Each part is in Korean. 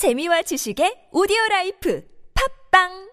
재미와 지식의 오디오 라이프. 팟빵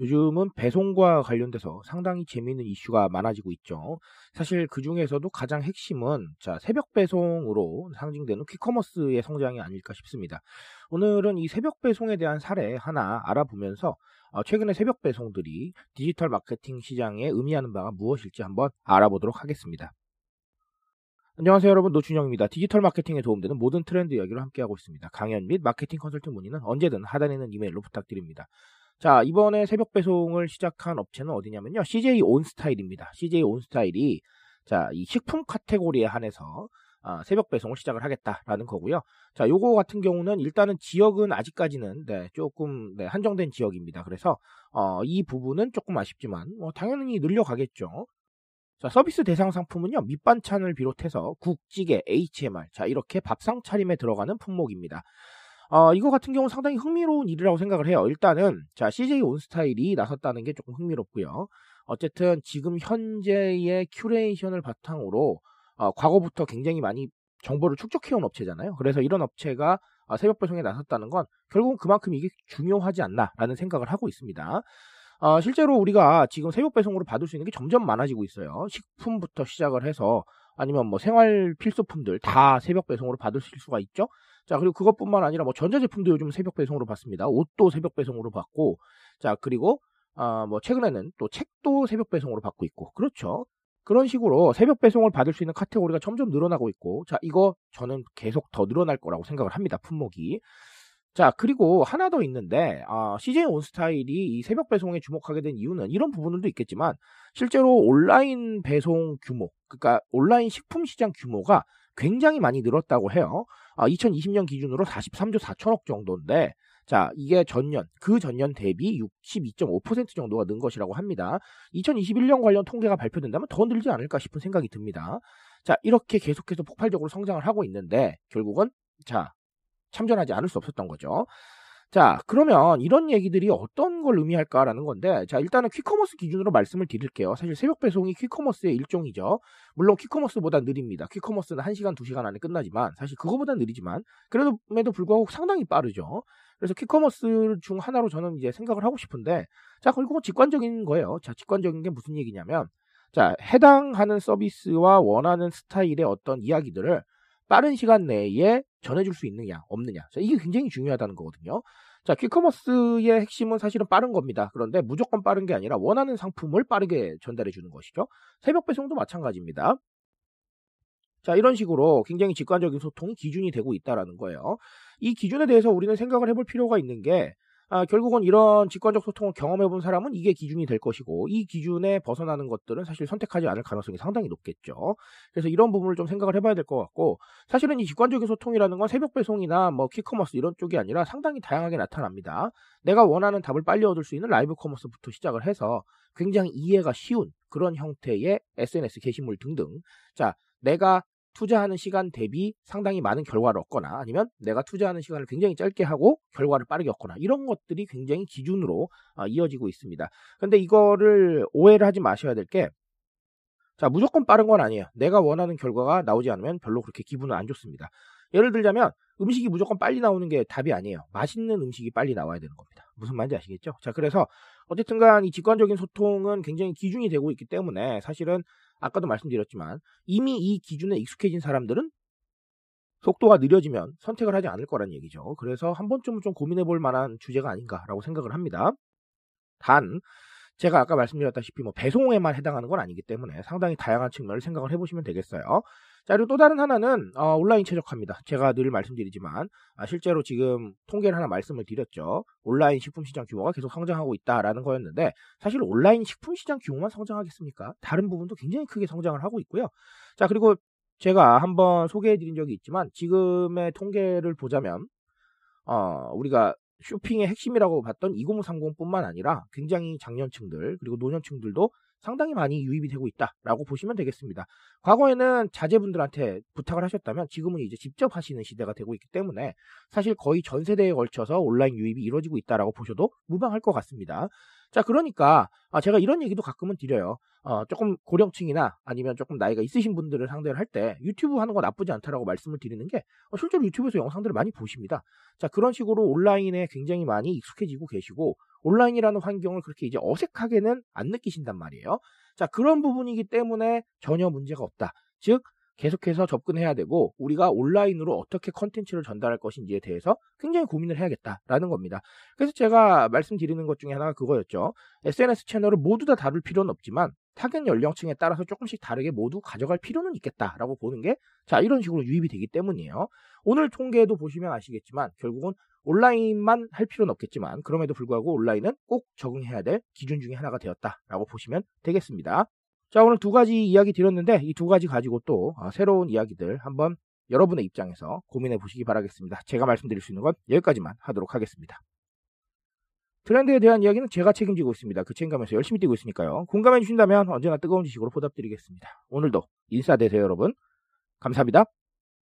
요즘은 배송과 관련돼서 상당히 재미있는 이슈가 많아지고 있죠. 사실 그 중에서도 가장 핵심은 자, 새벽 배송으로 상징되는 quick commerce의 성장이 아닐까 싶습니다. 오늘은 이 새벽 배송에 대한 사례 하나 알아보면서 어, 최근에 새벽 배송들이 디지털 마케팅 시장에 의미하는 바가 무엇일지 한번 알아보도록 하겠습니다. 안녕하세요 여러분 노준영입니다. 디지털 마케팅에 도움되는 모든 트렌드 이야기로 함께하고 있습니다. 강연 및 마케팅 컨설팅 문의는 언제든 하단에 있는 이메일로 부탁드립니다. 자, 이번에 새벽 배송을 시작한 업체는 어디냐면요. CJ 온스타일입니다. CJ 온스타일이 자, 이 식품 카테고리에 한해서 아, 새벽 배송을 시작을 하겠다라는 거고요. 자, 요거 같은 경우는 일단은 지역은 아직까지는 네, 조금 네, 한정된 지역입니다. 그래서 어, 이 부분은 조금 아쉽지만 어, 당연히 늘려가겠죠. 자, 서비스 대상 상품은요. 밑반찬을 비롯해서 국, 찌개, HMR 자, 이렇게 밥상 차림에 들어가는 품목입니다. 어, 이거 같은 경우는 상당히 흥미로운 일이라고 생각을 해요. 일단은 자 CJ 온스타일이 나섰다는 게 조금 흥미롭고요. 어쨌든 지금 현재의 curation을 바탕으로 어, 과거부터 굉장히 많이 정보를 축적해온 업체잖아요. 그래서 이런 업체가 어, 새벽 배송에 나섰다는 건 결국은 그만큼 이게 중요하지 않나라는 생각을 하고 있습니다. 어, 실제로 우리가 지금 새벽 배송으로 받을 수 있는 게 점점 많아지고 있어요. 식품부터 시작을 해서 아니면 뭐 생활 필수품들 다 새벽 배송으로 받을 수가 있죠. 자, 그리고 그것뿐만 아니라 뭐 전자제품도 요즘 새벽 배송으로 받습니다. 옷도 새벽 배송으로 받고, 자, 그리고, 아, 뭐 최근에는 또 책도 새벽 배송으로 받고 있고, 그렇죠. 그런 식으로 새벽 배송을 받을 수 있는 카테고리가 점점 늘어나고 있고, 자, 이거 저는 계속 더 늘어날 거라고 생각을 합니다. 품목이. 자, 그리고 하나 더 있는데, 아, CJ 온스타일이 이 새벽 배송에 주목하게 된 이유는 이런 부분들도 있겠지만, 실제로 온라인 배송 규모, 그러니까 온라인 식품 시장 규모가 굉장히 많이 늘었다고 해요. 아, 2020년 기준으로 43조 4천억 정도인데, 자, 이게 전년, 그 전년 대비 62.5% 정도가 는 것이라고 합니다. 2021년 관련 통계가 발표된다면 더 늘지 않을까 싶은 생각이 듭니다. 자, 이렇게 계속해서 폭발적으로 성장을 하고 있는데, 결국은, 자, 참전하지 않을 수 없었던 거죠. 자, 그러면 이런 얘기들이 어떤 걸 의미할까라는 건데, 자, 일단은 quick commerce 기준으로 말씀을 드릴게요. 사실 새벽 배송이 quick commerce의 일종이죠. 물론 quick commerce보다 느립니다. quick commerce는 1시간, 2시간 안에 끝나지만, 사실 그거보다 느리지만, 그래도 불구하고 상당히 빠르죠. 그래서 quick commerce 중 하나로 저는 이제 생각을 하고 싶은데, 자, 결국은 직관적인 거예요. 자, 직관적인 게 무슨 얘기냐면, 자, 해당하는 서비스와 원하는 스타일의 어떤 이야기들을 빠른 시간 내에 전해줄 수 있느냐, 없느냐. 자, 이게 굉장히 중요하다는 거거든요. 자, 퀵커머스의 핵심은 사실은 빠른 겁니다. 그런데 무조건 빠른 게 아니라 원하는 상품을 빠르게 전달해 주는 것이죠. 새벽 배송도 마찬가지입니다. 자, 이런 식으로 굉장히 직관적인 소통이 기준이 되고 있다라는 거예요. 이 기준에 대해서 우리는 생각을 해볼 필요가 있는 게 아, 결국은 이런 직관적 소통을 경험해 본 사람은 이게 기준이 될 것이고 이 기준에 벗어나는 것들은 사실 선택하지 않을 가능성이 상당히 높겠죠. 그래서 이런 부분을 좀 생각을 해봐야 될 것 같고 사실은 이 직관적인 소통이라는 건 새벽 배송이나 뭐 quick commerce 이런 쪽이 아니라 상당히 다양하게 나타납니다. 내가 원하는 답을 빨리 얻을 수 있는 live commerce부터 시작을 해서 굉장히 이해가 쉬운 그런 형태의 SNS 게시물 등등 자 내가 투자하는 시간 대비 상당히 많은 결과를 얻거나 아니면 내가 투자하는 시간을 굉장히 짧게 하고 결과를 빠르게 얻거나 이런 것들이 굉장히 기준으로 어, 이어지고 있습니다. 근데 이거를 오해를 하지 마셔야 될 게 자, 무조건 빠른 건 아니에요. 내가 원하는 결과가 나오지 않으면 별로 그렇게 기분은 안 좋습니다. 예를 들자면 음식이 무조건 빨리 나오는 게 답이 아니에요. 맛있는 음식이 빨리 나와야 되는 겁니다. 무슨 말인지 아시겠죠? 자, 그래서 어쨌든 간 이 직관적인 소통은 굉장히 기준이 되고 있기 때문에 사실은 아까도 말씀드렸지만 이미 이 기준에 익숙해진 사람들은 속도가 느려지면 선택을 하지 않을 거란 얘기죠. 그래서 한 번쯤은 좀 고민해 볼 만한 주제가 아닌가라고 생각을 합니다. 단, 제가 아까 말씀드렸다시피 뭐 배송에만 해당하는 건 아니기 때문에 상당히 다양한 측면을 생각을 해보시면 되겠어요. 자, 그리고 또 다른 하나는 어, 온라인 최적화입니다. 제가 늘 말씀드리지만 아, 실제로 지금 통계를 하나 말씀을 드렸죠. 온라인 식품 시장 규모가 계속 성장하고 있다라는 거였는데 사실 온라인 식품 시장 규모만 성장하겠습니까? 다른 부분도 굉장히 크게 성장을 하고 있고요. 자, 그리고 제가 한번 소개해 드린 적이 있지만 지금의 통계를 보자면 어, 우리가 쇼핑의 핵심이라고 봤던 2030뿐만 아니라 굉장히 장년층들 그리고 노년층들도 상당히 많이 유입이 되고 있다라고 보시면 되겠습니다. 과거에는 자제분들한테 부탁을 하셨다면 지금은 이제 직접 하시는 시대가 되고 있기 때문에 사실 거의 전 세대에 걸쳐서 온라인 유입이 이루어지고 있다라고 보셔도 무방할 것 같습니다. 자, 그러니까 아, 제가 이런 얘기도 가끔은 드려요. 어, 조금 고령층이나 아니면 조금 나이가 있으신 분들을 상대를 할 때 유튜브 하는 거 나쁘지 않다라고 말씀을 드리는 게 어, 실제로 유튜브에서 영상들을 많이 보십니다. 자, 그런 식으로 온라인에 굉장히 많이 익숙해지고 계시고 온라인이라는 환경을 그렇게 이제 어색하게는 안 느끼신단 말이에요. 자, 그런 부분이기 때문에 전혀 문제가 없다. 즉, 계속해서 접근해야 되고 우리가 온라인으로 어떻게 컨텐츠를 전달할 것인지에 대해서 굉장히 고민을 해야겠다라는 겁니다. 그래서 제가 말씀드리는 것 중에 하나가 그거였죠. SNS 채널을 모두 다 다룰 필요는 없지만 타겟 연령층에 따라서 조금씩 다르게 모두 가져갈 필요는 있겠다라고 보는 게 자 이런 식으로 유입이 되기 때문이에요. 오늘 통계도 보시면 아시겠지만 결국은 온라인만 할 필요는 없겠지만 그럼에도 불구하고 온라인은 꼭 적응해야 될 기준 중에 하나가 되었다라고 보시면 되겠습니다. 자, 오늘 두 가지 이야기 드렸는데 이 두 가지 가지고 또 아, 새로운 이야기들 한번 여러분의 입장에서 고민해 보시기 바라겠습니다. 제가 말씀드릴 수 있는 건 여기까지만 하도록 하겠습니다. 트렌드에 대한 이야기는 제가 책임지고 있습니다. 그 책임감에서 열심히 뛰고 있으니까요. 공감해 주신다면 언제나 뜨거운 지식으로 보답드리겠습니다. 오늘도 인사되세요, 여러분. 감사합니다.